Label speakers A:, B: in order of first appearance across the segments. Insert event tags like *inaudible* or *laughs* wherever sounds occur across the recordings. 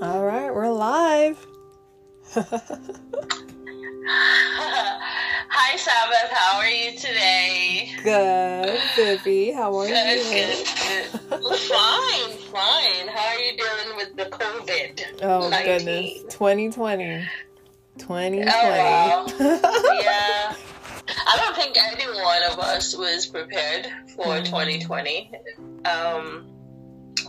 A: All right, we're live. *laughs*
B: Hi, Sabbath. How are you today?
A: Good, Vivi. How are
B: Good,
A: you?
B: good, good. fine, fine. How are you doing with the COVID?
A: Oh
B: 19?
A: goodness, 2020. 2020.
B: Oh, wow. *laughs* Yeah. I don't think any one of us was prepared for
A: Mm.
B: 2020. Um,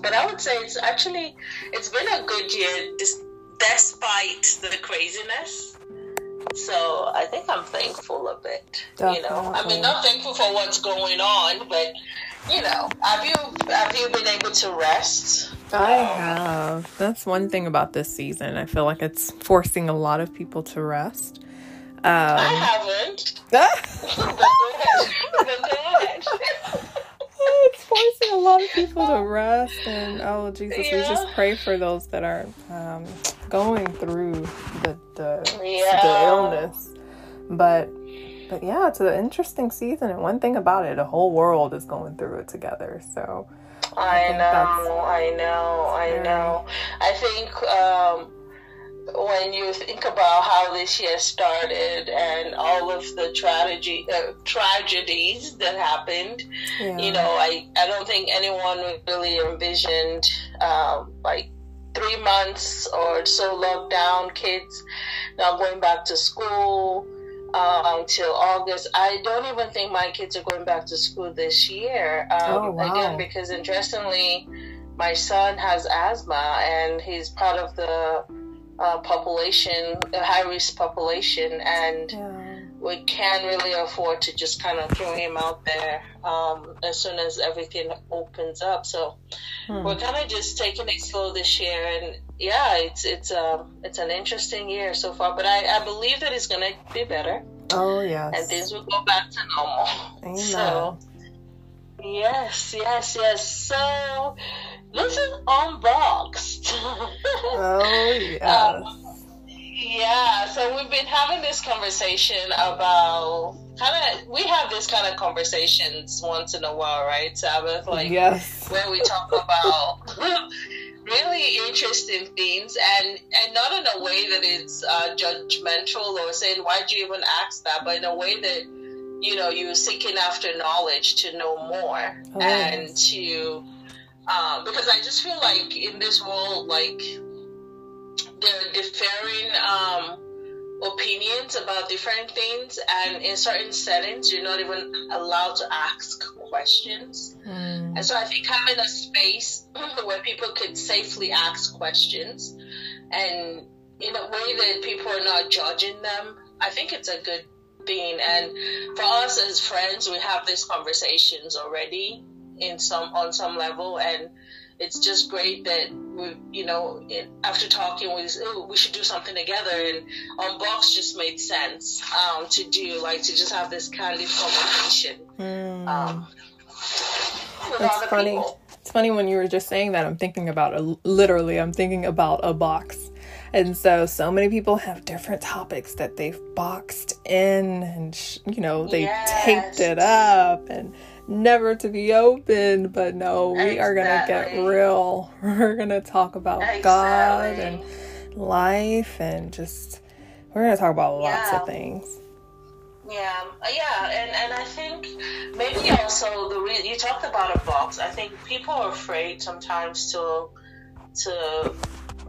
B: but I would say it's actually it's been a good year dis- despite the craziness. So I think I'm thankful of it. You know, I
A: Definitely.
B: mean, not thankful for what's going on, but you know, have you have you been able to rest?
A: I have. That's one thing about this season. I feel like it's forcing a lot of people to rest.
B: I
A: Um,
B: haven't. *laughs* *laughs* *laughs* *laughs*
A: it's forcing a lot of people to rest and oh jesus we just pray for those that are um, going through the the, the illness. But but yeah it's an interesting season and one thing about it the whole world is going through it together so
B: I
A: think
B: know, I know, I know. I think um, when you think about how this year started and all of the tragedy, uh, tragedies that happened,
A: yeah
B: you know, I, I don't think anyone really envisioned um, like three months or so lockdown, kids not going back to school um, till August. I don't even think my kids are going back to school this year. Um,
A: Oh, wow.
B: Again, because interestingly, my son has asthma and he's part of the uh, population, the high risk population, and
A: yeah
B: we can't really afford to just kind of throw him out there um, as soon as everything opens up. So
A: Hmm.
B: we're kind of just taking it slow this year, and yeah, it's it's um it's an interesting year so far. But I, I believe that it's gonna be better,
A: oh
B: yeah.
A: and
B: things will go back to normal.
A: Amen.
B: So yes, yes, yes. So this is unboxed.
A: oh *laughs* yeah.
B: Um, Yeah, so we've been having this conversation about kind of we have this kind of conversations once in a while, right, Sabbath? Like
A: yes
B: where we talk about *laughs* really interesting things and and not in a way that it's uh, judgmental or saying why'd you even ask that, but in a way that you know you're seeking after knowledge to know more
A: Oh,
B: and to um, because I just feel like in this world, like there are differing um, opinions about different things, and in certain settings, you're not even allowed to ask questions.
A: Hmm.
B: And so I think having a space *laughs* where people could safely ask questions and in a way that people are not judging them, I think it's a good thing. And for us as friends, we have these conversations already in some on some level and it's just great that we, you know, it, after talking, we oh, we should do something together, and Unbox just made sense um, to do, like to just have this candid conversation.
A: Hmm.
B: Um,
A: That's funny.
B: people.
A: It's funny when you were just saying that. I'm thinking about a, literally. I'm thinking about a box, and so so many people have different topics that they've boxed in, and sh- you know they taped it up and never to be opened. But no, we are gonna get real. *laughs* We're gonna talk about God and life, and just we're gonna talk about lots
B: Yeah.
A: of things.
B: Yeah, uh, yeah, and and I think maybe also the re- you talked about a box. I think people are afraid sometimes to to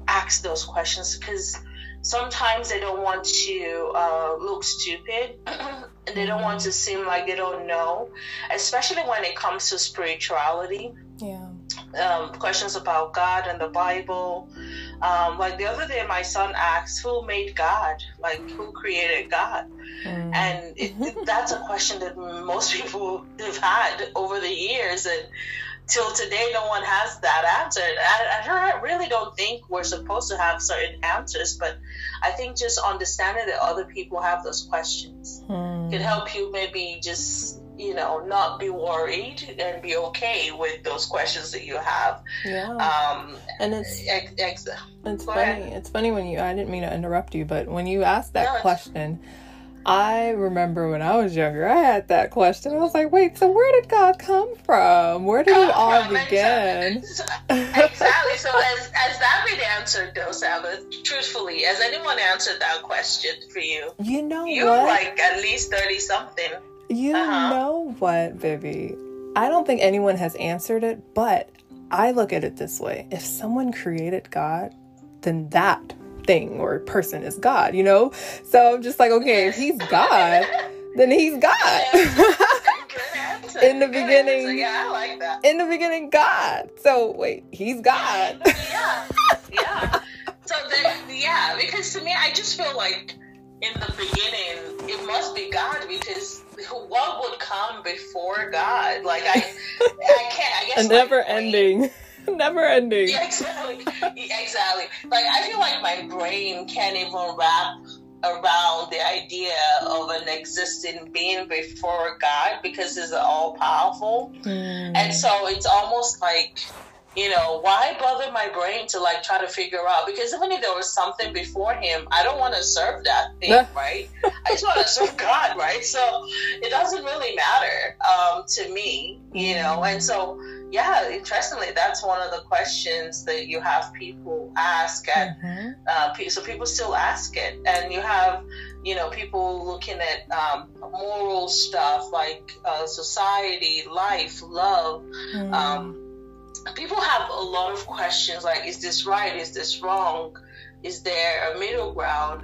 B: ask those questions because sometimes they don't want to uh, look stupid and *clears throat* they don't want to seem like they don't know, especially when it comes to spirituality.
A: Yeah.
B: um, questions about God and the Bible. Um, like the other day, my son asked, "Who made God? Like who created God?"
A: Mm.
B: And it, it- that's a question that most *laughs* people have had over the years, and till today, no one has that answer. I, I really don't think we're supposed to have certain answers, but I think just understanding that other people have those questions
A: Mm.
B: can help you maybe just you know not be worried and be okay with those questions that you have
A: Yeah.
B: um
A: and it's
B: ex- ex-
A: It's
B: Go
A: funny.
B: ahead.
A: It's funny when you. I didn't mean to interrupt you, but when you asked that
B: No, it's-
A: question, I remember when I was younger, I had that question. I was like, wait, so where did God come from? Where did it all begin? *laughs*
B: Exactly. So has, has that been answered though, Sabbath? Truthfully, has anyone answered that question for you?
A: You know
B: You're
A: what?
B: like at least 30 something.
A: You
B: Uh-huh.
A: know what, Vivi? I don't think anyone has answered it, but I look at it this way. If someone created God, then that thing or person is God, you know? So I'm just like, okay, if he's God, then he's *laughs* God. *laughs* In the
B: Good
A: beginning-
B: answer. Yeah, I like that.
A: In the beginning, God. So wait, he's God.
B: yeah, yeah. So then, yeah, because to me, I just feel like in the beginning, it must be God because what would come before God? Like I, I can't. I guess
A: A never
B: brain-
A: ending. *laughs* never ending.
B: Yeah, exactly. Yeah, exactly. Like I feel like my brain can't even wrap around the idea of an existing being before God because it's all powerful.
A: Mm.
B: And so it's almost like, you know, why bother my brain to like try to figure out? Because even if there was something before him, I don't want to serve that thing, right? I just want to serve God, right? So it doesn't really matter um, to me, you know. And so, yeah, interestingly, that's one of the questions that you have people ask at
A: Mhm.
B: uh, pe- so people still ask it and you have you know people looking at um, moral stuff like uh, society life love
A: Mm.
B: um, people have a lot of questions like is this right is this wrong is there a middle ground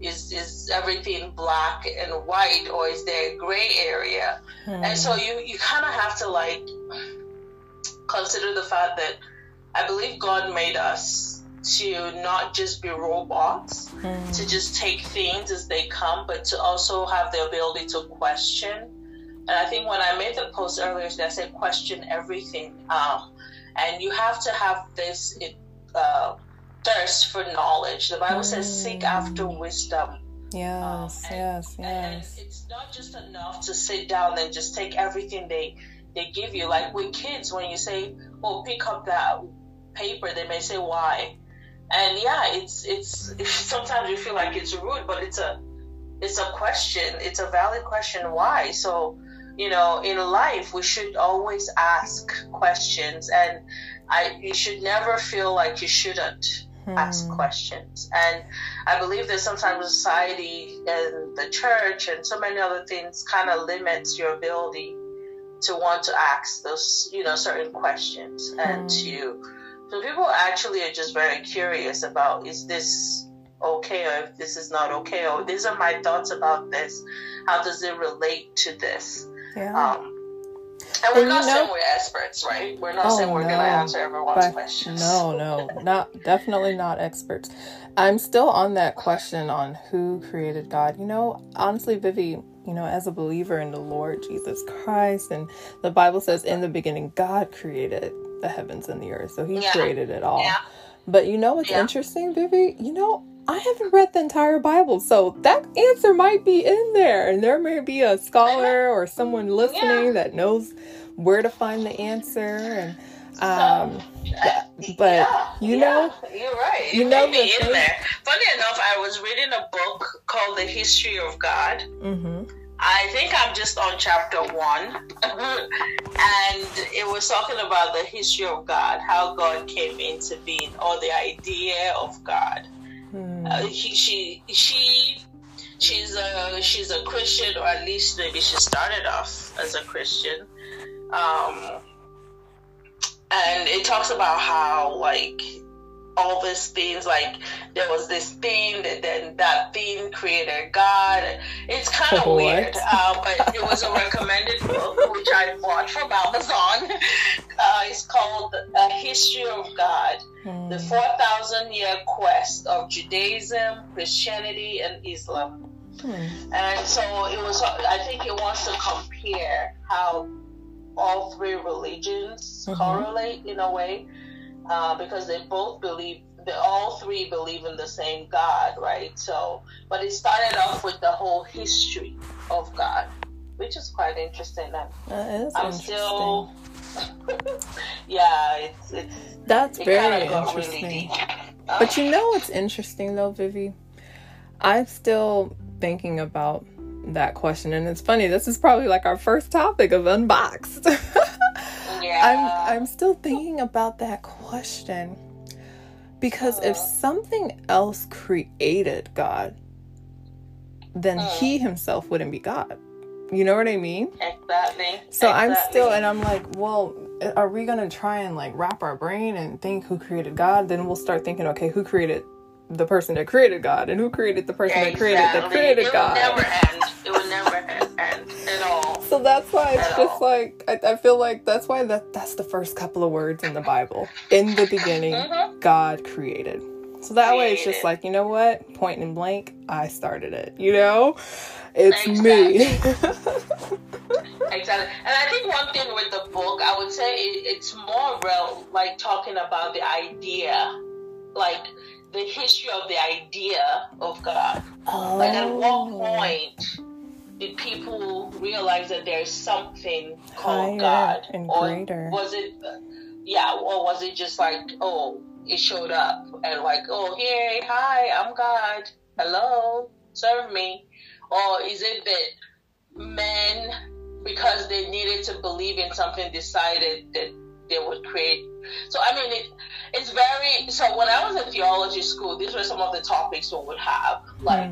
B: is is everything black and white or is there a gray area
A: Mm.
B: and so you you kind of have to like consider the fact that I believe God made us to not just be robots,
A: Mm.
B: to just take things as they come, but to also have the ability to question. And I think when I made the post earlier, today, I said question everything. Um, and you have to have this it, uh, thirst for knowledge. The Bible says, "Seek after wisdom."
A: Yes,
B: Um, and-
A: yes,
B: And
A: yes.
B: it's not just enough to sit down and just take everything they they give you. Like with kids, when you say, "Oh, pick up that paper," they may say, "Why?" And yeah, it's it's *laughs* sometimes you feel like it's rude, but it's a it's a question. It's a valid question. Why? So you know, in life, we should always ask questions, and I you should never feel like you shouldn't ask
A: Mm.
B: questions. And I believe that sometimes society and the church and so many other things kind of limits your ability to want to ask those, you know, certain questions and
A: Mm.
B: to so people actually are just very curious about is this okay or if this is not okay or these are my thoughts about this. How does it relate to this?
A: Yeah.
B: Um, and we're
A: And you
B: not saying we're experts, right? We're not
A: Oh,
B: saying we're going to answer everyone's
A: But
B: questions.
A: no, no, not definitely not experts. I'm still on that question on who created God. You know, honestly, Vivi, you know, as a believer in the Lord Jesus Christ, and the Bible says, in the beginning, God created the heavens and the earth, so He
B: Yeah.
A: created it all.
B: Yeah.
A: But you know what's
B: Yeah.
A: interesting, Vivi? You know, I haven't read the entire Bible, so that answer might be in there, and there may be a scholar or someone listening that knows where to find the answer, and um, but
B: yeah,
A: you
B: yeah,
A: know-
B: you're right.
A: you
B: It
A: know the
B: in there. Funny enough, I was reading a book called The History of God.
A: hmm
B: I think I'm just on chapter one, *laughs* and it was talking about the history of God, how God came into being, or the idea of God.
A: Hmm.
B: Uh, he, she, she, she's a she's a Christian, or at least maybe she started off as a Christian. Um, and it talks about how like all these things like there was this thing that then that thing created god it's kind of *laughs* weird uh, but it was a recommended book which i bought from amazon *laughs* uh, it's called a history of god
A: Hmm.
B: the 4000 year quest of judaism christianity and islam
A: Hmm.
B: and so it was, I think it wants to compare how all three religions
A: Mhm.
B: correlate in a way, uh, because they both believe, they all three believe in the same God, right? So, but it started off with the whole history of God, which is quite interesting.
A: Is
B: I'm
A: interesting.
B: still, *laughs* yeah, it's, it's
A: That's
B: it
A: very
B: kind of got really
A: interesting.
B: Uh,
A: But you know what's interesting though, Vivi? I'm still thinking about that question. And it's funny, this is probably like our first topic of unboxed. *laughs*
B: yeah.
A: I'm I'm still thinking about that question. Because if
B: Uh.
A: something else created God, then
B: Uh.
A: he himself wouldn't be God. You know what I mean?
B: exactly.
A: So I'm still, and I'm like, well, are we gonna try and like wrap our brain and think who created God? Then we'll start thinking, okay, who created the person that created God, and who created the person that created that created
B: it
A: God?
B: It would never end. It would never end, at all. *laughs*
A: So that's why it's
B: At
A: just
B: all.
A: like I, I feel like that's why that that's the first couple of words in the Bible. In the beginning,
B: Mhm.
A: God created. So that way it's just like, you know what? Point and blank, I started it. You know? It's me. *laughs*
B: Exactly. And I think one thing with the book, I would say it, it's more real, like talking about the idea, like the history of the idea of God. Like at oh. what
A: Oh.
B: point did people realize that there's something called
A: Higher
B: God?
A: and
B: or
A: greater.
B: was it, yeah, or was it just like, oh, it showed up and like, oh, hey, hi, I'm God. Hello, serve me. Or is it that men, because they needed to believe in something, decided that they would create? So, I mean, it, it's very. So, when I was in theology school, these were some of the topics we would have. Like,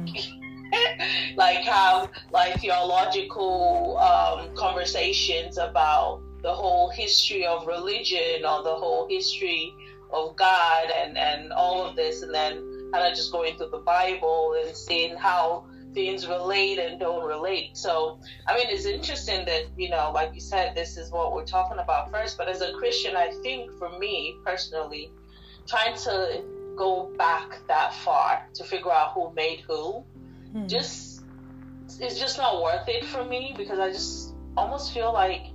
B: *laughs* like have like theological um, conversations about the whole history of religion or the whole history of God and and all of this, and then kind of just going through the Bible and seeing how things relate and don't relate. So, I mean, it's interesting that you know, like you said, this is what we're talking about first. But as a Christian, I think for me personally, trying to go back that far to figure out who made who
A: Hmm.
B: just it's just not worth it for me because I just almost feel like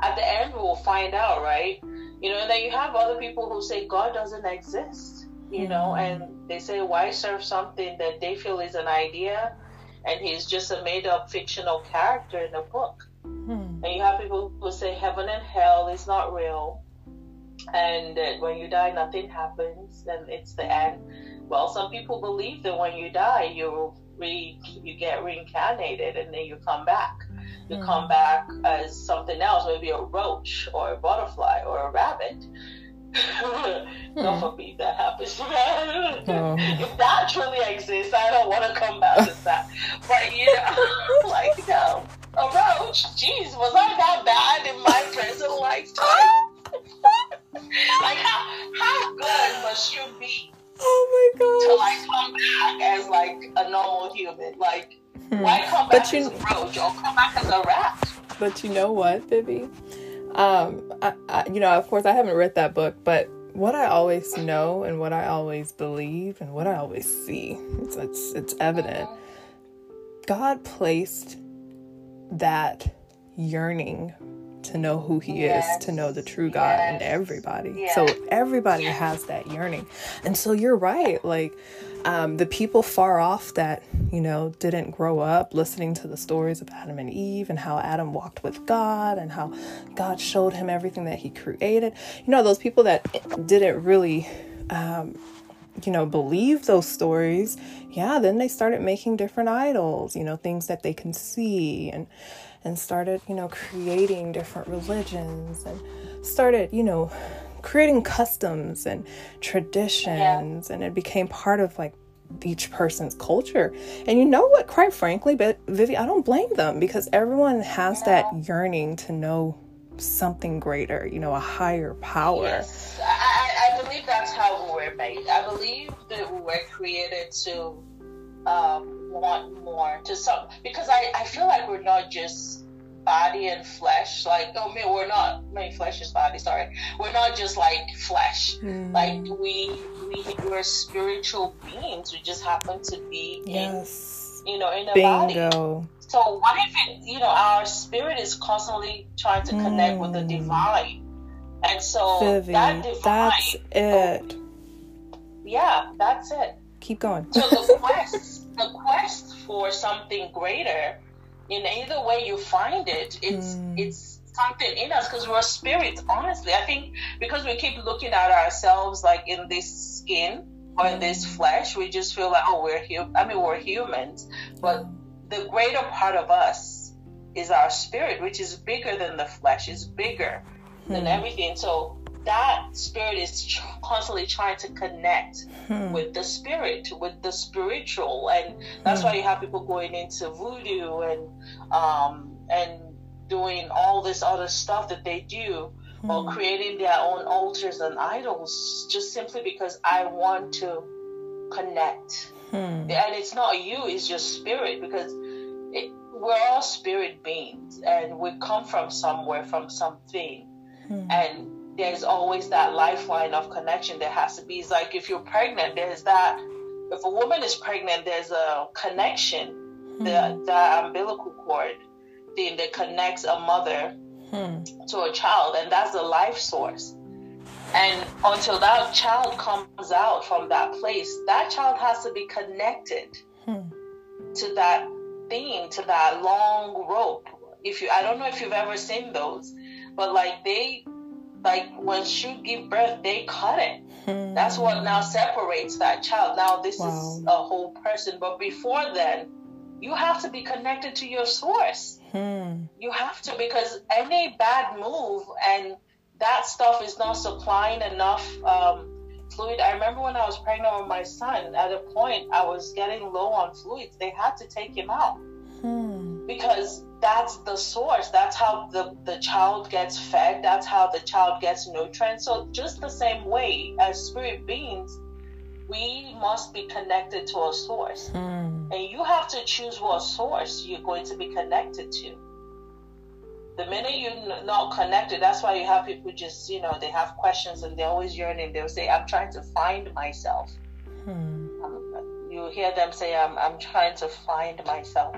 B: at the end we'll find out, right? You know, and then you have other people who say God doesn't exist, you know, and they say why serve something that they feel is an idea and he's just a made up fictional character in a book.
A: Hmm.
B: And you have people who say heaven and hell is not real, and that when you die, nothing happens, and it's the end. Well, some people believe that when you die, you re you get reincarnated, and then you come back. You
A: Hmm.
B: come back as something else, maybe a roach or a butterfly or a rabbit. *laughs* God forbid hmm. that happens.
A: Oh.
B: If that truly exists, I don't want to come back to that. But you *laughs* know, like no, a roach. Jeez, was I that bad in my present lifetime? like how how good must you be
A: Oh my god!
B: to like come back as like a normal human? Like
A: god.
B: why come
A: But
B: back
A: you-
B: as a roach or come back as a rat?
A: But you know what, Vivi? Um, I, I, you know, of course, I haven't read that book, but what I always know and what I always believe and what I always see, it's it's, it's evident. God placed that yearning to know who He is, to know the true God in
B: Yes.
A: everybody.
B: Yes.
A: So everybody has that yearning, and so you're right. Like um, the people far off that you know didn't grow up listening to the stories of Adam and Eve and how Adam walked with God and how God showed him everything that He created. You know those people that didn't really. Um, you know, believe those stories, yeah, then they started making different idols, you know, things that they can see and and started, you know, creating different religions and started, you know, creating customs and traditions and it became part of like each person's culture. And you know what, quite frankly, but Vivi, I don't blame them because everyone has that yearning to know something greater, you know, a higher power.
B: Yes, I, I, I believe that's how we were made. I believe that we were created to um, want more, to some because I, I feel like we're not just body and flesh. Like, oh, man, we're not. Mean, flesh is body. Sorry, we're not just like flesh.
A: Mm,
B: Like we we we're spiritual beings. We just happen to be
A: yes.
B: in you know in a body. So what if it, you know, our spirit is constantly trying to connect with the
A: Mm.
B: divine, and so
A: Vivi,
B: that divine,
A: that's it.
B: yeah, that's it.
A: Keep going.
B: So the *laughs* quest, the quest for something greater, in either way you find it, it's
A: Mm.
B: it's something in us because we're spirits. Honestly, I think because we keep looking at ourselves like in this skin or in this flesh, we just feel like oh we're human. I mean we're humans, but the greater part of us is our spirit, which is bigger than the flesh, is bigger hmm. than everything. So that spirit is tr- constantly trying to connect hmm. with the spirit, with the spiritual, and that's hmm. why you have people going into voodoo and um, and doing all this other stuff that they do, hmm. or creating their own altars and idols, just simply because I want to connect. Hmm. And it's not you; it's your spirit because. It, we're all spirit beings and we come from somewhere from something hmm. and there's always that lifeline of connection that has to be. It's like if you're pregnant, there's that. If a woman is pregnant, there's a connection, hmm. the, the umbilical cord thing that connects a mother hmm. to a child, and that's the life source. And until that child comes out from that place, that child has to be connected hmm. to that thing, to that long rope. If you, I don't know if you've ever seen those, but like they like when she give birth, they cut it. Hmm. That's what now separates that child. Now this wow. is a whole person, but before then, you have to be connected to your source. Hmm. You have to because any bad move and that stuff is not supplying enough um, fluid. I remember when I was pregnant with my son. At a point, I was getting low on fluids. They had to take him out hmm. because that's the source. That's how the, the child gets fed. That's how the child gets nutrients. So, just the same way as spirit beings, we must be connected to a source. Mm. And you have to choose what source you're going to be connected to. The minute you're not connected, that's why you have people just, you know, they have questions and they're always yearning. They'll say, I'm trying to find myself. Hmm. Um, you hear them say, I'm, I'm trying to find myself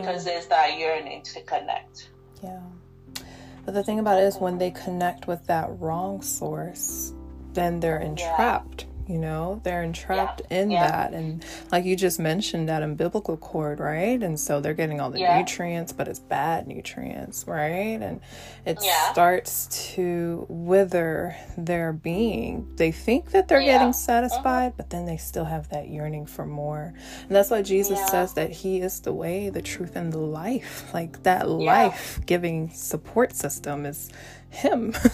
B: because mm. there's that yearning to connect.
A: Yeah. But the thing about it is, when they connect with that wrong source, then they're entrapped. Yeah you know they're entrapped yeah. in yeah. that. And like you just mentioned that umbilical cord right? And so they're getting all the yeah. nutrients but it's bad nutrients right? And it starts to wither their being. They think that they're getting satisfied uh-huh. but then they still have that yearning for more. And that's why jesus says that he is the way the truth and the life. Like that life giving support system is him. *laughs*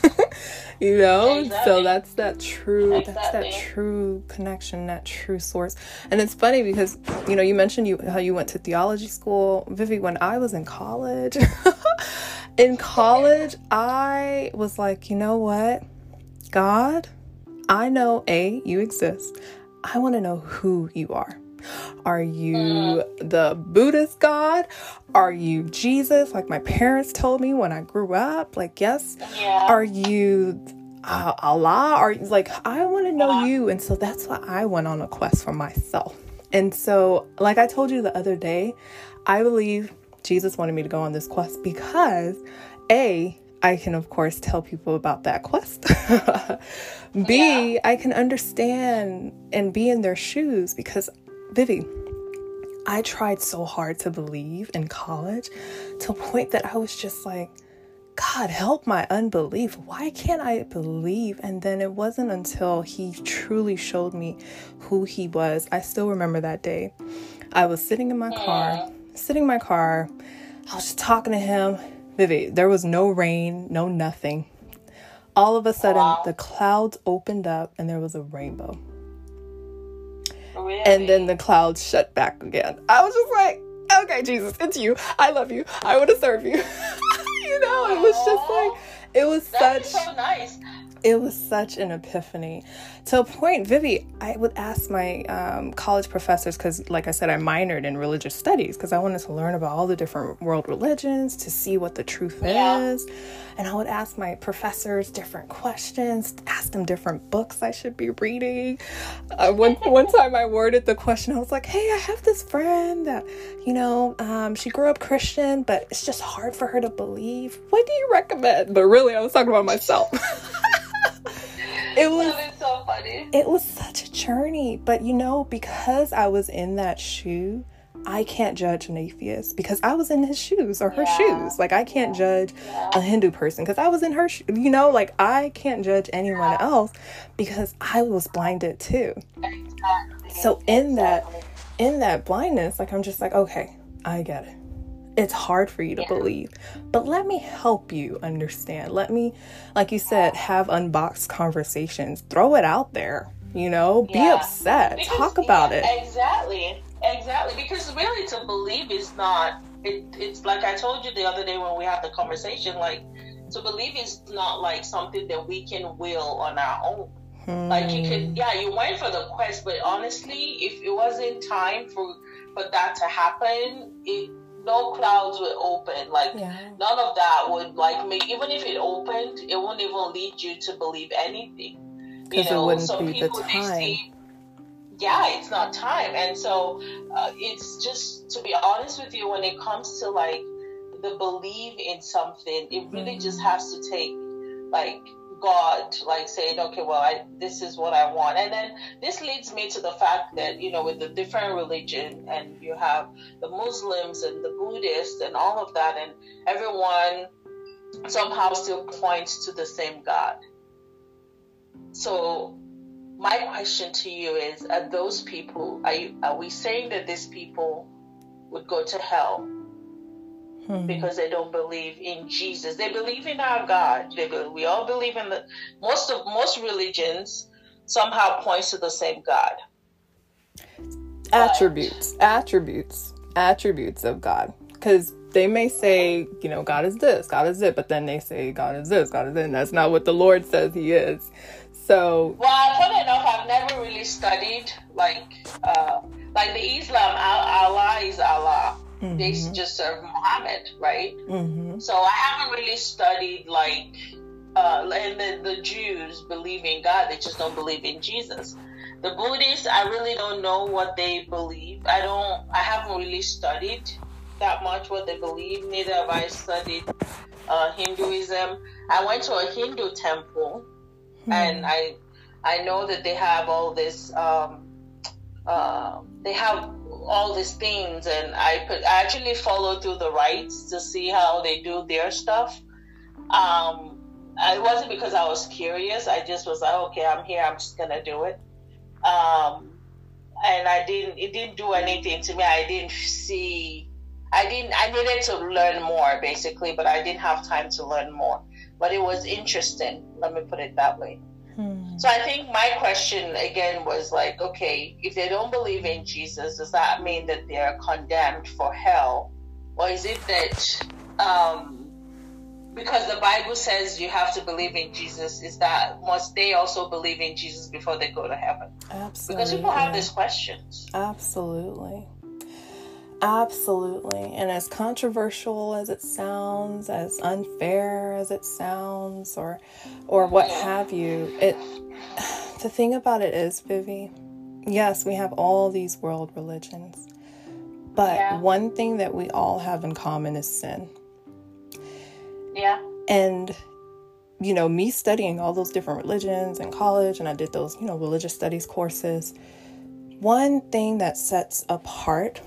A: You know? Exactly. so that's that true exactly. that's that true connection that true source. And it's funny because you know you mentioned you how you went to theology school. Vivi when i was in college *laughs* in college i was like you know what? God i know a you exist. I want to know who you are are you the Buddhist God? Are you Jesus, like my parents told me when I grew up? Like, yes. Yeah. Are you uh, Allah? Are you like, I want to know you. And so that's why I went on a quest for myself. And so, like I told you the other day, I believe Jesus wanted me to go on this quest because A, I can, of course, tell people about that quest. *laughs* B, yeah. I can understand and be in their shoes because Vivi, I tried so hard to believe in college to a point that I was just like, God, help my unbelief. Why can't I believe? And then it wasn't until he truly showed me who he was. I still remember that day. I was sitting in my car, sitting in my car. I was just talking to him. Vivi, there was no rain, no nothing. All of a sudden, the clouds opened up and there was a rainbow. Oh, really? And then the clouds shut back again. I was just like, okay, Jesus, it's you. I love you. I want to serve you. *laughs* you know, it was just like, it was
B: That's such. so nice
A: it was such an epiphany. To a point vivi i would ask my um, college professors because like i said i minored in religious studies because i wanted to learn about all the different world religions to see what the truth yeah. is. And i would ask my professors different questions ask them different books i should be reading. Uh, one, *laughs* one time i worded the question i was like hey i have this friend that you know um, she grew up christian but it's just hard for her to believe. What do you recommend? But really i was talking about myself *laughs* it was
B: so funny.
A: It was such a journey, but you know, because I was in that shoe, I can't judge an atheist because I was in his shoes or her yeah. shoes. Like I can't judge yeah. a Hindu person because I was in her. You know, like I can't judge anyone yeah. else because I was blinded too. Exactly. So in exactly. that in that blindness, like I'm just like, okay, I get it. It's hard for you to yeah. believe. But let me help you understand. Let me, like you said, have unboxed conversations. Throw it out there. You know, yeah. be upset. Because, Talk about
B: yeah, it. Exactly. Exactly. Because really to believe is not it, it's like I told you the other day when we had the conversation, like to believe is not like something that we can will on our own. Hmm. Like you could, yeah, you went for the quest, but honestly, if it wasn't time for for that to happen, it no clouds would open. Like yeah. none of that would like make even if it opened, it wouldn't even lead you to believe anything.
A: Because you know, it wouldn't so be people, the time.
B: yeah, it's not time, and so uh, it's just to be honest with you, when it comes to like the believe in something, it really mm-hmm. just has to take like God, like saying, okay, well, I, this is what I want. And then this leads me to the fact that, you know, with the different religion and you have the Muslims and the Buddhists and all of that, and everyone somehow still points to the same God. So my question to you is, are those people, are, you, are we saying that these people would go to hell hmm. because they don't believe in Jesus. They believe in our God. They we all believe in the most of most religions somehow points to the same God.
A: Attributes, but, attributes, attributes of God. Because they may say, you know, God is this, God is it, but then they say God is this, God is it, and that's not what the Lord says He is. So,
B: well, funny enough, I've never really studied like, uh, like the Islam. Allah is Allah Mm-hmm. They just serve Muhammad, right? Mm-hmm. So I haven't really studied like, uh, and the, the Jews believe in God, they just don't believe in Jesus. The Buddhists, I really don't know what they believe. I don't, I haven't really studied that much what they believe. Neither have I studied uh, Hinduism. I went to a Hindu temple, hmm. and I, I know that they have all this. Um, uh, they have all these things and I could actually follow through the rites to see how they do their stuff. Um, it wasn't because I was curious. I just was like, okay, I'm here. I'm just gonna do it. Um, and I didn't. It didn't do anything to me. I didn't see. I didn't. I needed to learn more, basically, but I didn't have time to learn more. But it was interesting. Let me put it that way. So I think my question again was like, okay, if they don't believe in Jesus, does that mean that they're condemned for hell? Or is it that um, because the Bible says you have to believe in Jesus, is that must they also believe in Jesus before they go to heaven?
A: Absolutely.
B: Because people have these questions.
A: Absolutely. Absolutely. And as controversial as it sounds, as unfair as it sounds or or what have you, it *sighs* the thing about it is, Vivi, yes, we have all these world religions. But yeah. one thing that we all have in common is sin.
B: Yeah.
A: And you know, me studying all those different religions in college and I did those, you know, religious studies courses. One thing that sets apart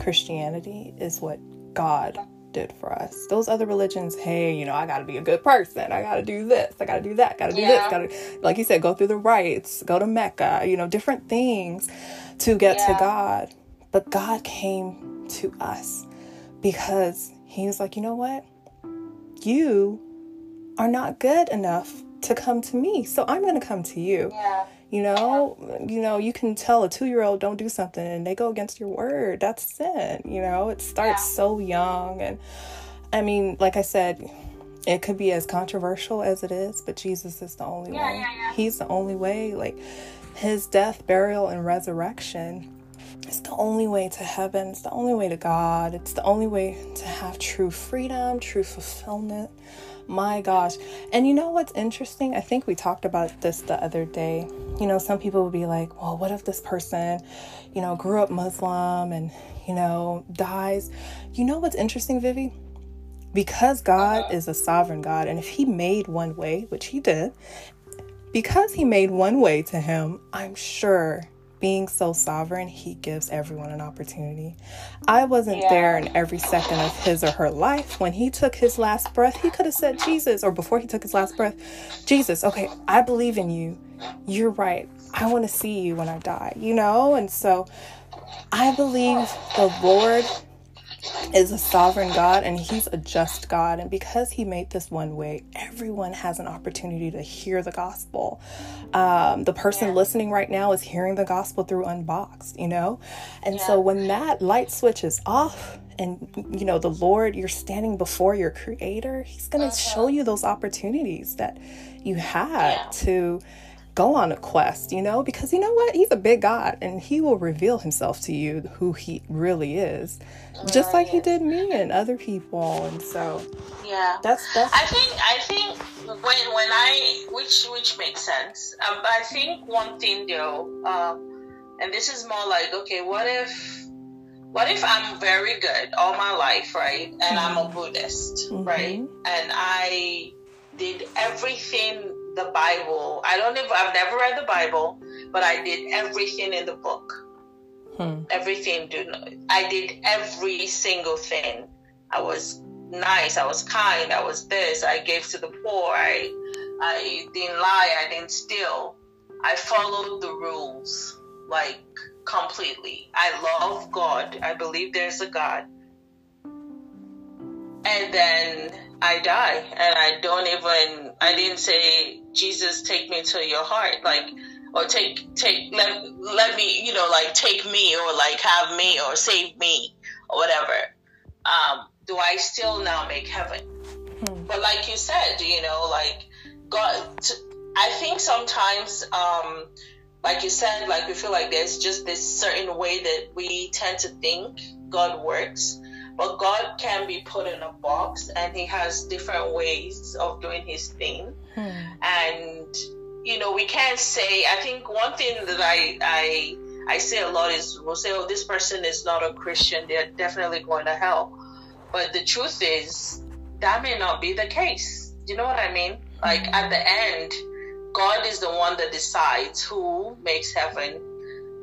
A: Christianity is what God did for us. Those other religions, hey, you know, I got to be a good person. I got to do this. I got to do that. Got to do yeah. this. Got to, like you said, go through the rites, go to Mecca. You know, different things to get yeah. to God. But God came to us because He was like, you know what, you are not good enough to come to me, so I'm going to come to you.
B: Yeah.
A: You know, you know, you can tell a two year old don't do something and they go against your word. That's sin. You know, it starts yeah. so young. And I mean, like I said, it could be as controversial as it is, but Jesus is the only
B: yeah,
A: way.
B: Yeah,
A: He's the only way. Like his death, burial, and resurrection is the only way to heaven. It's the only way to God. It's the only way to have true freedom, true fulfillment. My gosh. And you know what's interesting? I think we talked about this the other day. You know, some people would be like, well, what if this person, you know, grew up Muslim and, you know, dies? You know what's interesting, Vivi? Because God uh-huh. is a sovereign God, and if He made one way, which He did, because He made one way to Him, I'm sure being so sovereign, he gives everyone an opportunity. I wasn't yeah. there in every second of his or her life. When he took his last breath, he could have said, Jesus, or before he took his last breath, Jesus, okay, I believe in you. You're right. I want to see you when I die, you know? And so I believe the Lord is a sovereign God and he's a just God. And because he made this one way, everyone has an opportunity to hear the gospel. Um, the person yeah. listening right now is hearing the gospel through Unboxed, you know? And yeah. so when that light switch is off, and you know the lord you're standing before your creator he's going to uh-huh. show you those opportunities that you had yeah. to go on a quest, you know, because you know what? He's a big God and he will reveal himself to you who he really is. Just like he did me and other people. And so
B: Yeah. That's that's I think I think when when I which which makes sense. Um, I think one thing though, um, and this is more like, okay, what if what if I'm very good all my life, right? And. I'm a mm-hmm. Buddhist, mm-hmm. right? And I did everything the Bible. I don't even, I've never read the Bible, but I did everything in the book. Hmm. Everything. I did every single thing. I was nice. I was kind. I was this. I gave to the poor. I, I didn't lie. I didn't steal. I followed the rules like completely. I love God. I believe there's a God. And then I die, and I don't even. I didn't say Jesus, take me to your heart, like, or take take let let me, you know, like take me or like have me or save me or whatever. Um, do I still now make heaven? Hmm. But like you said, you know, like God, I think sometimes, um, like you said, like we feel like there's just this certain way that we tend to think God works. But God can be put in a box and He has different ways of doing His thing. Hmm. And, you know, we can't say, I think one thing that I, I, I say a lot is we'll say, oh, this person is not a Christian. They're definitely going to hell. But the truth is, that may not be the case. You know what I mean? Like at the end, God is the one that decides who makes heaven.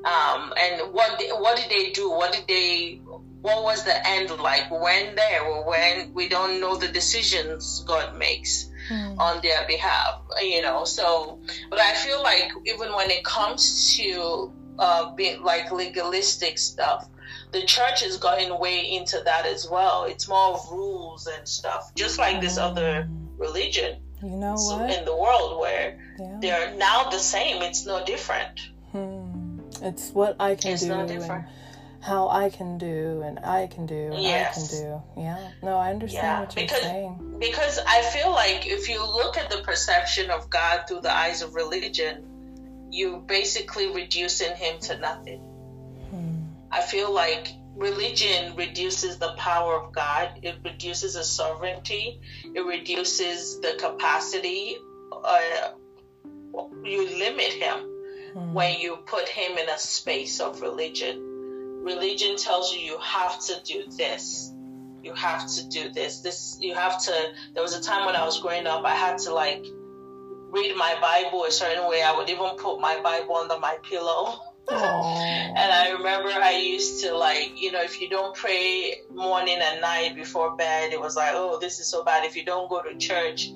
B: Um, and what what did they do? What did they what was the end like when there or when we don't know the decisions God makes mm. on their behalf, you know. So, but I feel like even when it comes to uh, being like legalistic stuff, the church is going way into that as well. It's more rules and stuff, just like this other religion.
A: You know what?
B: In the world where yeah. they're now the same, it's no different.
A: Hmm. It's what I can
B: it's
A: do.
B: It's no different
A: how I can do and I can do and yes. I can do. Yeah. No, I understand yeah, what you're
B: because,
A: saying.
B: Because I feel like if you look at the perception of God through the eyes of religion, you're basically reducing him to nothing. Hmm. I feel like religion reduces the power of God, it reduces his sovereignty, it reduces the capacity, uh, you limit him hmm. when you put him in a space of religion religion tells you you have to do this. You have to do this. This you have to there was a time when i was growing up i had to like read my bible a certain way. I would even put my bible under my pillow. *laughs* And i remember i used to like you know if you don't pray morning and night before bed it was like oh this is so bad. If you don't go to church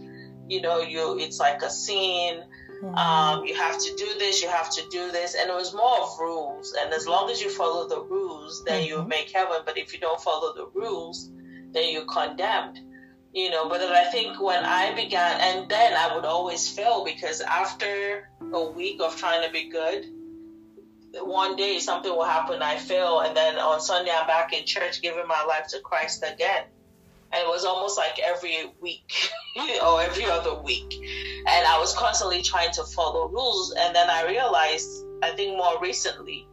B: you know you it's like a sin. Um, you have to do this, you have to do this. And it was more of rules. And as long as you follow the rules, then mm-hmm. you make heaven. But if you don't follow the rules, then you're condemned. You know, but I think when I began, and then I would always fail because after a week of trying to be good, one day something will happen, I fail, and then on Sunday I'm back in church giving my life to Christ again and it was almost like every week *laughs* or every other week. And i was constantly trying to follow rules. And then i realized i think more recently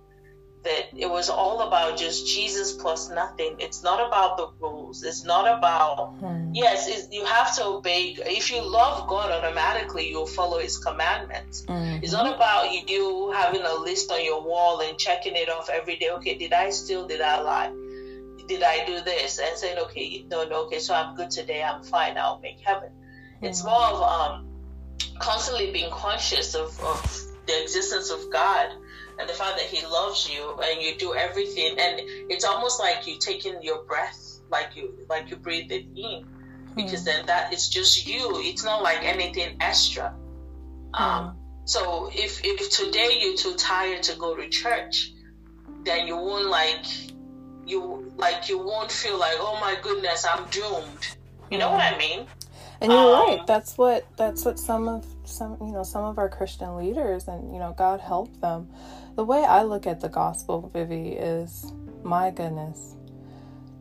B: that it was all about just jesus plus nothing. It's not about the rules. It's not about hmm. yes you have to obey. If you love god automatically you'll follow his commandments. Mm-hmm. it's not about you having a list on your wall and checking it off every day. Okay did i steal? Did i lie did I do this? And saying, okay, no, no, okay, so I'm good today. I'm fine. I'll make heaven. Mm-hmm. It's more of um, constantly being conscious of, of the existence of God and the fact that He loves you and you do everything. And it's almost like you taking your breath, like you like you breathe it in, because then that it's just you. It's not like anything extra. Um, mm-hmm. so if if today you're too tired to go to church, then you won't like you like you won't feel like oh my goodness i'm doomed. You know what i mean?
A: And you're um, right that's what that's what some of some you know some of our christian leaders and you know god help them. The way i look at the gospel vivi is my goodness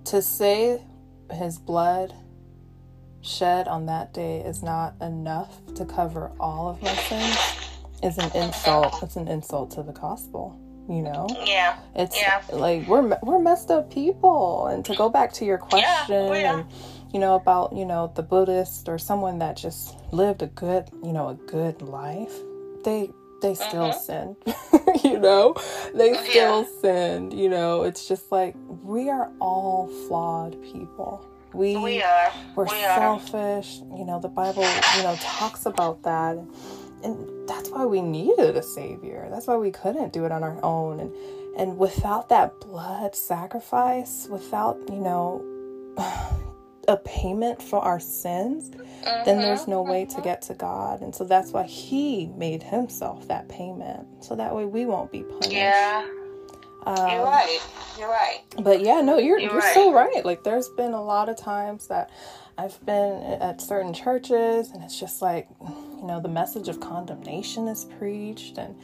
A: to say his blood shed on that day is not enough to cover all of my sins is an insult. It's an insult to the gospel you know?
B: Yeah.
A: It's
B: yeah.
A: like we're we're messed up people. And to go back to your question yeah, and you know about you know the buddhist or someone that just lived a good you know a good life they they still mm-hmm. sin *laughs* you know? They still yeah. sin you know? It's just like we are all flawed people. We,
B: we are.
A: we're
B: we
A: selfish are. you know? The bible you know talks about that and that's why we needed a savior. That's why we couldn't do it on our own. And and without that blood sacrifice, without, you know, *sighs* a payment for our sins, uh-huh, then there's no uh-huh. way to uh-huh. get to God. And so that's why he made himself that payment. So that way we won't be punished.
B: Yeah. Um, you're right. You're right.
A: But yeah, no, you're you're, you're right. so right. Like there's been a lot of times that I've been at certain churches and it's just like, you know, the message of condemnation is preached and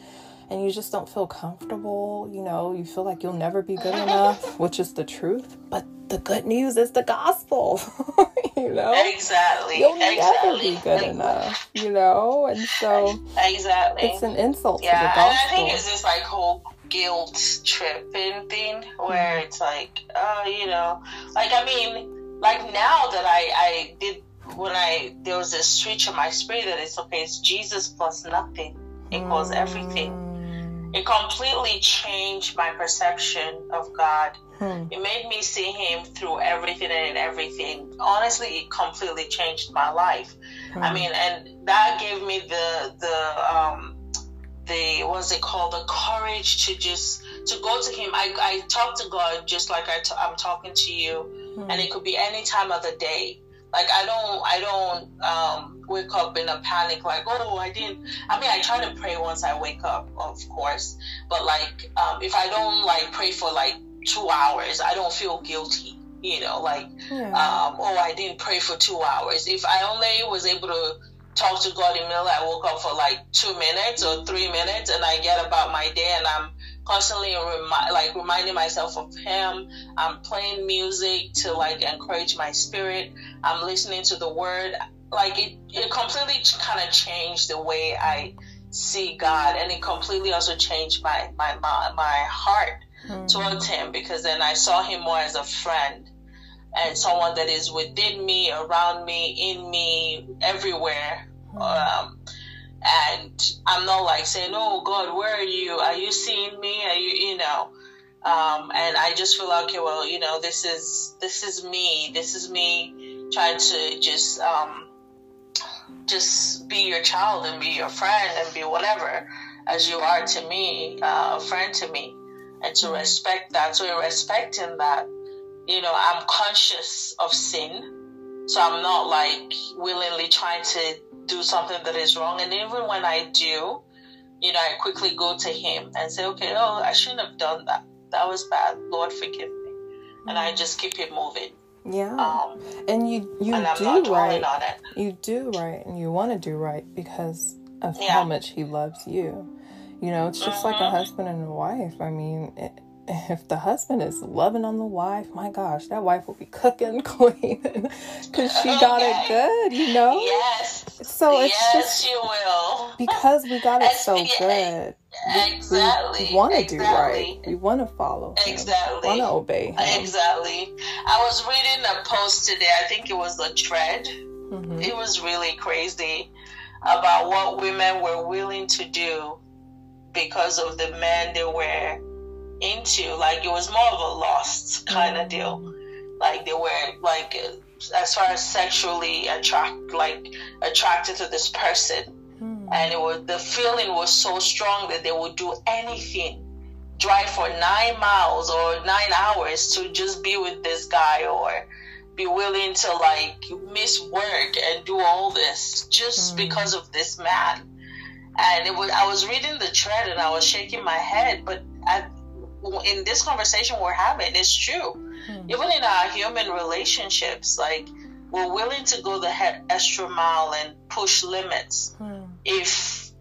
A: and you just don't feel comfortable, you know, you feel like you'll never be good enough, *laughs* which is the truth. But the good news is the gospel. *laughs* you know?
B: Exactly.
A: You'll
B: exactly.
A: never be good enough, you know? And so
B: Exactly.
A: It's an insult
B: yeah,
A: to the gospel. And
B: I think it's this like whole guilt tripping thing where mm-hmm. it's like, oh, you know, like I mean like now that I, I did when I there was a switch in my spirit that it's okay, it's Jesus plus nothing equals mm. everything. It completely changed my perception of God. Hmm. It made me see Him through everything and everything. Honestly, it completely changed my life. Hmm. I mean, and that gave me the the um the what's it called the courage to just to go to Him. I I talk to God just like I t- I'm talking to you mm-hmm. and it could be any time of the day. Like I don't, I don't um, wake up in a panic. Like, oh, I didn't. I mean, I try to pray once I wake up, of course. But like, um, if I don't like pray for like two hours, I don't feel guilty. You know, like, yeah. um, oh, I didn't pray for two hours. If I only was able to talk to God in the middle, I woke up for like two minutes or three minutes, and I get about my day, and I'm constantly remi- like reminding myself of him. I'm playing music to like encourage my spirit. I'm listening to the word. Like it, it completely kind of changed the way I see God, and it completely also changed my my my, my heart mm-hmm. towards Him because then I saw Him more as a friend and someone that is within me, around me, in me, everywhere. Mm-hmm. Um, and I'm not like saying, "Oh God, where are you? Are you seeing me? Are you, you know?" Um, and I just feel like, okay, well, you know, this is this is me. This is me trying to just um, just be your child and be your friend and be whatever as you are to me, uh, a friend to me, and to respect that. So respecting that, you know, I'm conscious of sin, so I'm not like willingly trying to do something that is wrong. And even when I do, you know, I quickly go to Him and say, okay, oh, I shouldn't have done that. That was bad. Lord, forgive me. And I just keep it moving.
A: Yeah. Um, and you you and do right. You do right, and you want to do right because of yeah. how much He loves you. You know, it's just mm-hmm. like a mm-hmm. husband and a wife. I mean, it, if the husband is loving on the wife, my gosh, that wife will be cooking, *laughs* cleaning, because she got it good, you know.
B: Yes.
A: So
B: it's
A: yes, just
B: you will
A: because we got it so good.
B: Exactly.
A: We, we want to exactly. do right. We want to follow. Him.
B: Exactly.
A: Want to obey. Him.
B: Exactly. I was reading a post today. I think it was a thread. Mm-hmm. It was really crazy about what women were willing to do because of the men they were into. Like it was more of a lost kind of deal. Like they were like as far as sexually attract like attracted to this person, mm. and it was the feeling was so strong that they would do anything, drive for nine miles or nine hours to just be with this guy or be willing to like miss work and do all this just mm. because of this man and it was i was reading the thread and i was shaking my head but I, in this conversation we're having it's true. Hmm. Even in our human relationships, like we're willing to go the extra mile and push limits. Hmm. If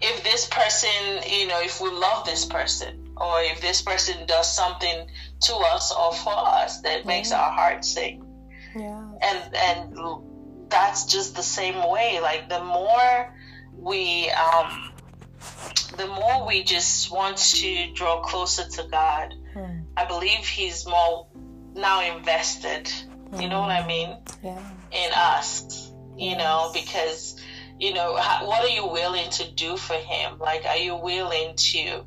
B: if this person, you know, if we love this person, or if this person does something to us or for us that makes our heart sing.
A: Yeah.
B: And and that's just the same way. Like the more we um the more we just want to draw closer to God, hmm. I believe He's more now invested. Hmm. You know what I hmm. mean?
A: Yeah.
B: In us, you yes. know, because you know, how, what are you willing to do for Him? Like, are you willing to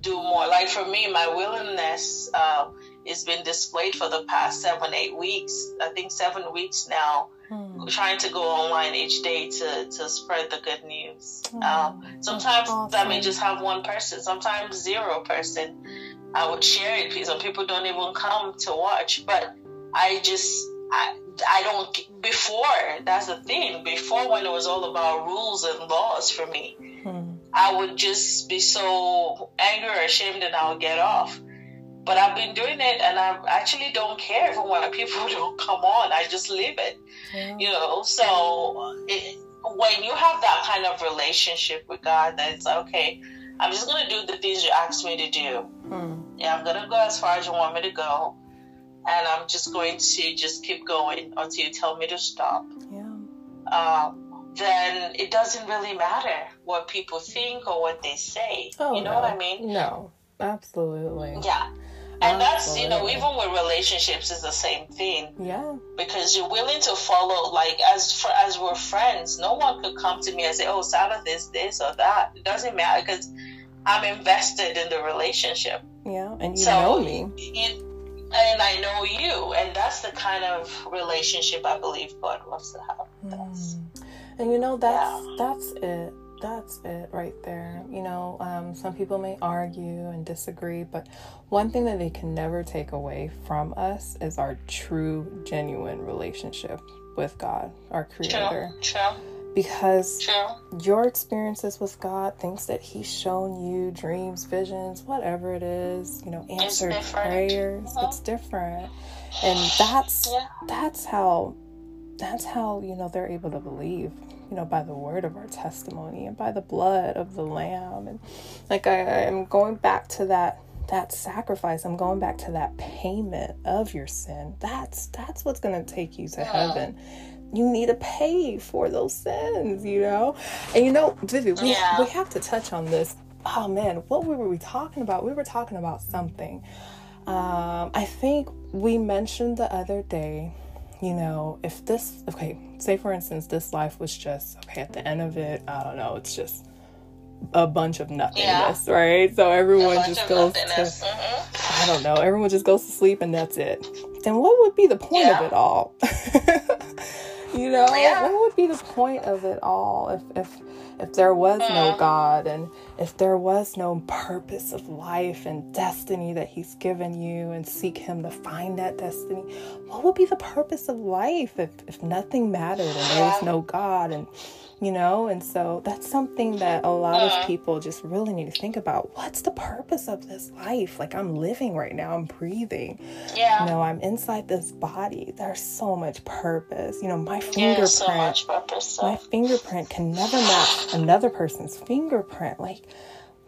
B: do more? Like for me, my willingness uh, has been displayed for the past seven, eight weeks. I think seven weeks now Hmm. Trying to go online each day to, to spread the good news. Hmm. Um, sometimes awesome. I may just have one person, sometimes zero person. I would share it. Some people don't even come to watch, but I just I, I don't before that's the thing before when it was all about rules and laws for me hmm. i would just be so angry or ashamed and i would get off but I've been doing it and I actually don't care for when people *laughs* don't come on. I just leave it. Yeah. You know, so it, when you have that kind of relationship with God, that's okay, I'm just going to do the things you asked me to do. Hmm. Yeah, I'm going to go as far as you want me to go. And I'm just going to just keep going until you tell me to stop.
A: Yeah.
B: Um, then it doesn't really matter what people think or what they say. Oh, you know no. what I mean?
A: No, absolutely.
B: Yeah. And that's, you know, even with relationships is the same thing.
A: Yeah.
B: Because you're willing to follow, like, as for, as we're friends, no one could come to me and say, oh, Sabbath is this or that. It doesn't matter because I'm invested in the relationship.
A: Yeah. And you so, know me.
B: You, and I know you. And that's the kind of relationship I believe God wants to have. Mm.
A: And you know, that's, yeah. that's it that's it right there. You know, um, some people may argue and disagree, but one thing that they can never take away from us is our true, genuine relationship with God, our Creator.
B: True. True.
A: Because
B: True.
A: your experiences with God, things that He's shown you, dreams, visions, whatever it is, you know, answered prayers, mm-hmm. it's different, and that's yeah. that's how that's how you know they're able to believe you know, by the word of our testimony and by the blood of the lamb. And like I, am going back to that that sacrifice. I'm going back to that payment of your sin. That's that's what's gonna take you to heaven. You need to pay for those sins, you know? And you know, Vivi, we, yeah. we have to touch on this. Oh man, what were we talking about? We were talking about something. Um, I think we mentioned the other day you know, if this, okay, say for instance, this life was just, okay, at the end of it, I don't know, it's just a bunch of nothingness, yeah. right? So everyone just goes to, mm-hmm. I don't know, everyone just goes to sleep and that's it. Then what would be the point yeah. of it all? *laughs* you know, yeah. what would be the point of it all if, if, if there was no mm. God and if there was no purpose of life and destiny that He's given you and seek Him to find that destiny, what would be the purpose of life if, if nothing mattered and there was no God and you know? And so that's something that a lot of people just really need to think about. What's the purpose of this life? Like i'm living right now i'm breathing.
B: Yeah.
A: You know i'm inside this body. There's so much purpose. You know my fingerprint yeah, so
B: much purpose, so.
A: my fingerprint can never match another person's fingerprint. Like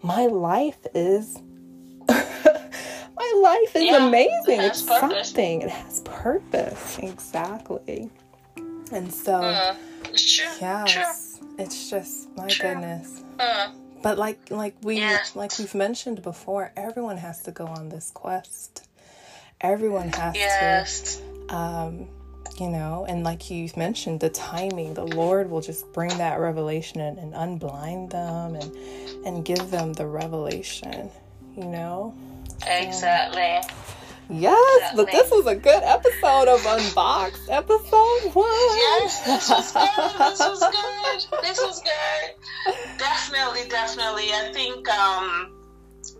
A: my life is *laughs* my life is yeah, amazing. it it's purpose. something. It has purpose. Exactly. And so
B: mm it's true.
A: Yes. True. It's just my goodness. Mm. But like like we yes. like we've mentioned before, everyone has to go on this quest. Everyone has yes. to um you know, and like you've mentioned, the timing, the Lord will just bring that revelation and, and unblind them and and give them the revelation, you know?
B: Exactly.
A: Yes, but this was a good episode of Unboxed, episode one.
B: Yes, this was good. This was *laughs* good. This was good. Definitely, definitely. I think um,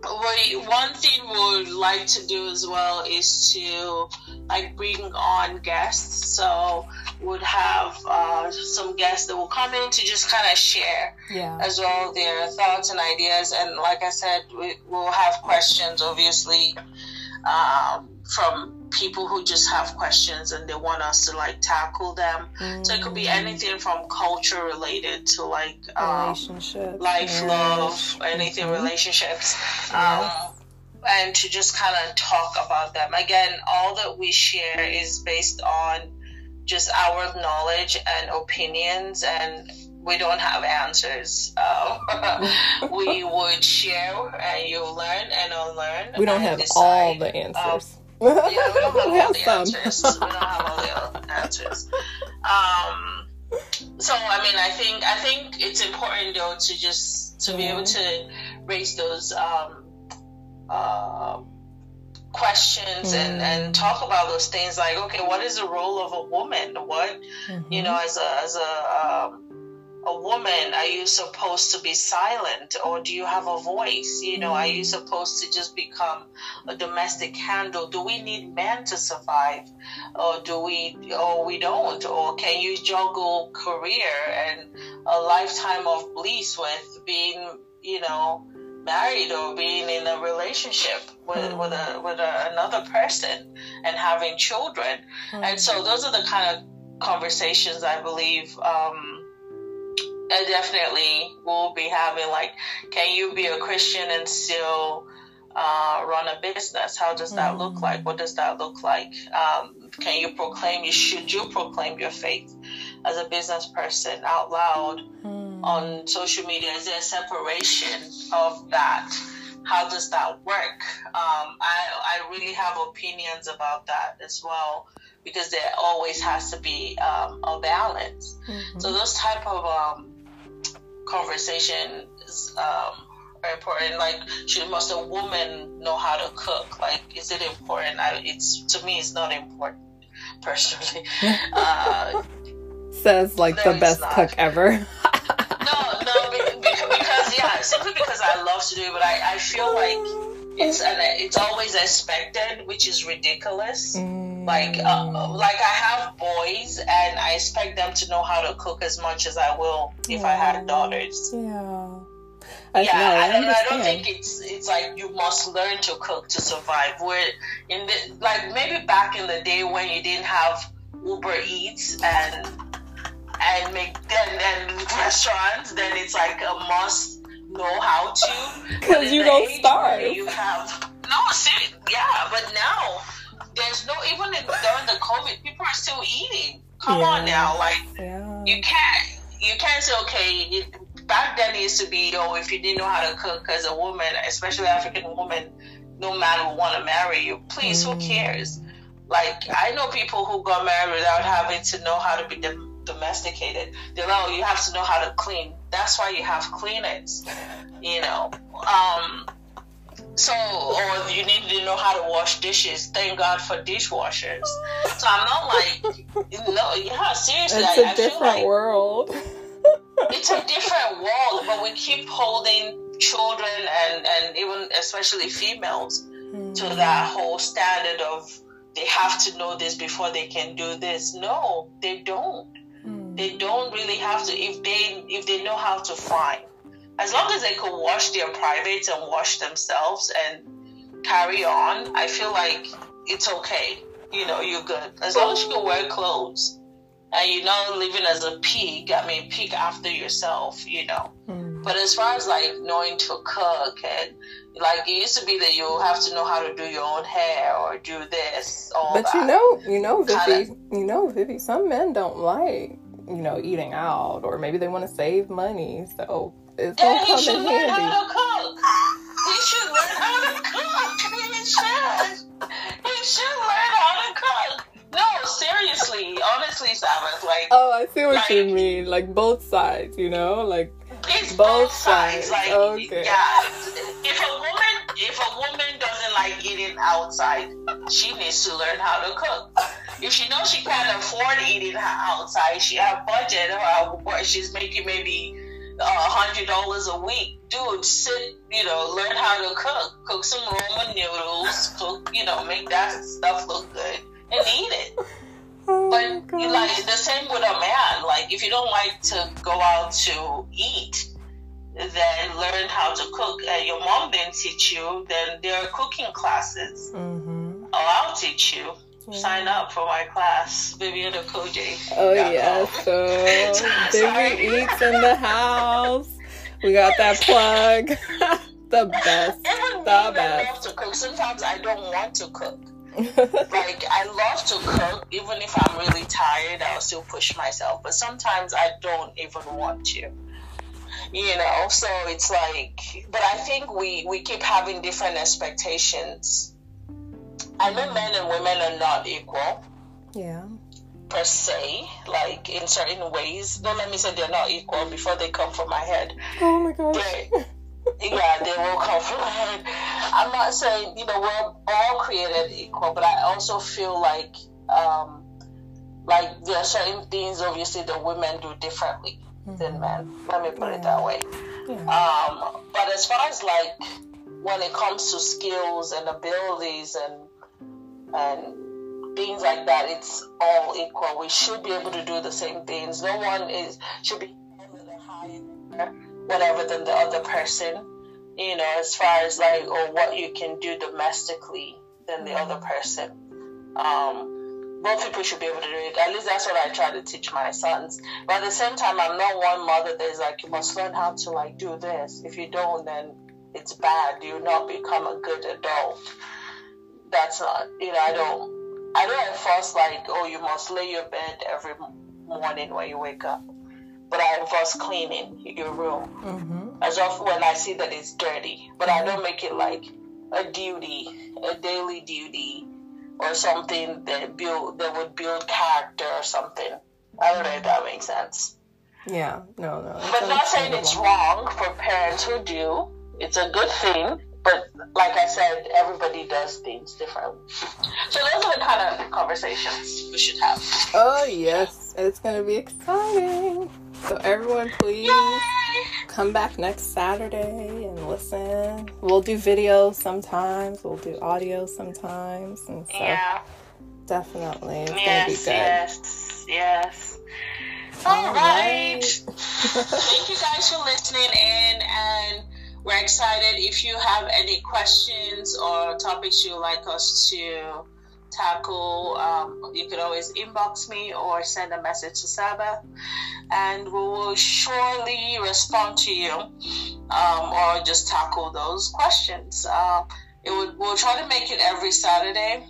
B: we, one thing we would like to do as well is to like bring on guests. So would have uh, some guests that will come in to just kind of share
A: Yeah.
B: as well their thoughts and ideas. And like I said, we, we'll have questions, obviously, um, from people who just have questions and they want us to like tackle them. So it could be anything from culture related to like um, life, love, anything
A: Mhm.
B: relationships.
A: Yes.
B: Um, and to just kind of talk about them. Again, all that we share is based on just our knowledge and opinions, and we don't have answers. Um, *laughs* we would share, and you'll learn and unlearn.
A: We don't have
B: decide.
A: all the answers.
B: Yeah, we *laughs* don't have
A: We
B: all the answers. We don't have all the answers. Um, so I mean, I think I think it's important though to just to be able to raise those um, uh, questions and
A: Mm.
B: and talk about those things like okay, what is the role of a woman? What you
A: Mhm.
B: know, as a as a um, a woman, are you supposed to be silent, or do you have a voice? You know, are you supposed to just become a domestic handle? Do we need men to survive, or do we, or we don't? Or can you juggle career and a lifetime of bliss with being, you know, married or being in a relationship with with a with a, another person and having children? And so those are the kind of conversations I believe um, I definitely will be having. Like, can you be a Christian and still uh, run a business? How does that look like? What does that look like? Um, can you proclaim? You should you proclaim your faith as a business person out loud
A: Mm.
B: on social media? Is there a separation of that? How does that work? Um, I, I really have opinions about that as well because there always has to be um, a balance.
A: Mhm.
B: So those type of um, conversations um, are important. Like, should must a woman know how to cook? Like, is it important? I, it's to me, it's not important *laughs* personally. *laughs* uh,
A: Says like
B: No,
A: the best cook ever. *laughs*
B: no, no, be- because, because yeah, simply because I love to do it, but I, I feel like it's an, it's always expected, which is ridiculous. Like, uh, like I have boys, and I expect them to know how to cook as much as I will if I had daughters.
A: Yeah. I,
B: yeah,
A: no, I
B: and I don't think it's it's like you must learn to cook to survive. Where in the like maybe back in the day when you didn't have Uber Eats and and make then and restaurants, then it's like a must know how to. because *laughs*
A: you don't starve.
B: You have no, see, yeah, but now there's no even in, during the COVID, people are still eating. Come on now, like
A: yeah.
B: you can't you can't say okay back then it used to be oh if you didn't know how to cook as a woman especially african woman no man would want to marry you please
A: Mm.
B: who cares like i know people who got married without having to know how to be dom- domesticated they're like oh you have to know how to clean that's why you have cleaners you know um so or you need to know how to wash dishes thank god for dishwashers so i'm not like no yeah seriously
A: it's
B: I,
A: a
B: I feel
A: different
B: like
A: world.
B: it's a different world, but we keep holding children and, and even especially females to that whole standard of they have to know this before they can do this. No, they don't.
A: Mm.
B: They don't really have to if they if they know how to fry. As long as they can wash their privates and wash themselves and carry on, I feel like it's okay. You know, you're good. As long as you can wear clothes and you're not living as a pig, I mean, pig after yourself, you know.
A: Mm.
B: But as far as like knowing to cook and like it used to be that you have to know how to do your own hair or do this, all
A: But
B: that.
A: you know, you know,
B: Kinda.
A: You know, Vivi, some men don't like, you know, eating out, or maybe they want to save money, so it's gonna
B: he
A: come
B: should
A: in
B: learn
A: handy.
B: how to cook. He should learn how to cook. He should. He should learn how to cook. No, seriously, honestly, Saba, like
A: Oh, I see what you mean. Like both sides, you know, like
B: it's
A: both
B: both sides.
A: sides,
B: Like,
A: okay.
B: yeah, if a woman, if a woman doesn't like eating outside, she needs to learn how to cook. If she knows she can't afford eating outside, she have budget, she's making maybe hundred dollars a week. Dude, sit, you know, learn how to cook. Cook some ramen noodles. Cook, you know, make that stuff look good and eat it. *laughs* But but you like the same with a man. Like if you don't like to go out to eat, then learn how to cook. And your mom didn't teach you, then there are cooking classes. Mm-hmm. Oh, I'll teach you. Sign up for my class, Viviana Koje.
A: Oh yeah, so *laughs* Vivi eats in the house. We got that plug. *laughs* the best.
B: Even
A: the
B: best. I love to cook. Sometimes I don't want to cook. *laughs* like I love to cook, even if I'm really tired, I'll still push myself. But sometimes I don't even want to you know so it's like but i think we we keep having different expectations i mean, men and women are not equal
A: yeah
B: per se like in certain ways don't let me say they're not equal before they come from my head
A: oh my gosh
B: yeah they will come from my head i'm not saying you know we're all created equal but i also feel like um like there are certain things obviously the women do differently than men. Let me put yeah. it that way. Yeah. Um, but as far as like when it comes to skills and abilities and and things like that, it's all equal. We should be able to do the same things. No one is should be higher, whatever than the other person. You know, as far as like or what you can do domestically than the other person. Um, both people should be able to do it. At least that's what I try to teach my sons. But at the same time, I'm not one mother that's like, you must learn how to like do this. If you don't, then it's bad. You will not become a good adult. That's not, you know, I don't, I don't enforce like, oh, you must lay your bed every morning when you wake up. But I enforce cleaning your room mm-hmm. as often when I see that it's dirty. But I don't make it like a duty, a daily duty or something that build that would build character or something. I don't know if that makes sense.
A: Yeah, no, no.
B: But not saying it's wrong for parents who do. It's a good thing, but like I said, everybody does things differently. So those are the kind of conversations we should have.
A: Oh yes, it's gonna be exciting. So everyone, please. Yay! come back next Saturday and listen. We'll do videos sometimes, we'll do audio sometimes, and so
B: yeah.
A: definitely it's
B: yes,
A: gonna be good.
B: Yes, yes. All, All right. right. *laughs* Thank you guys for listening in, and we're excited. If you have any questions or topics you'd like us to tackle, um, you could always inbox me or send a message to Saba, and we will surely respond to you um, or just tackle those questions. Uh, it would, we'll try to make it every Saturday.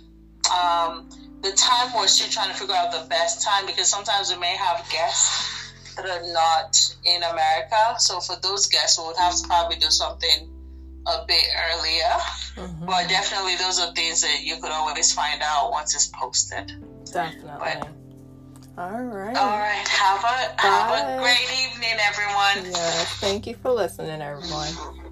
B: Um, the time we're still trying to figure out the best time because sometimes we may have guests that are not in America. So for those guests, we would have to probably do something a bit earlier. Mm-hmm. But definitely, those are things that you could always find out once it's posted.
A: Definitely. But, all right.
B: All right. Have a Bye. have a great evening, everyone.
A: Yes. Thank you for listening, everyone.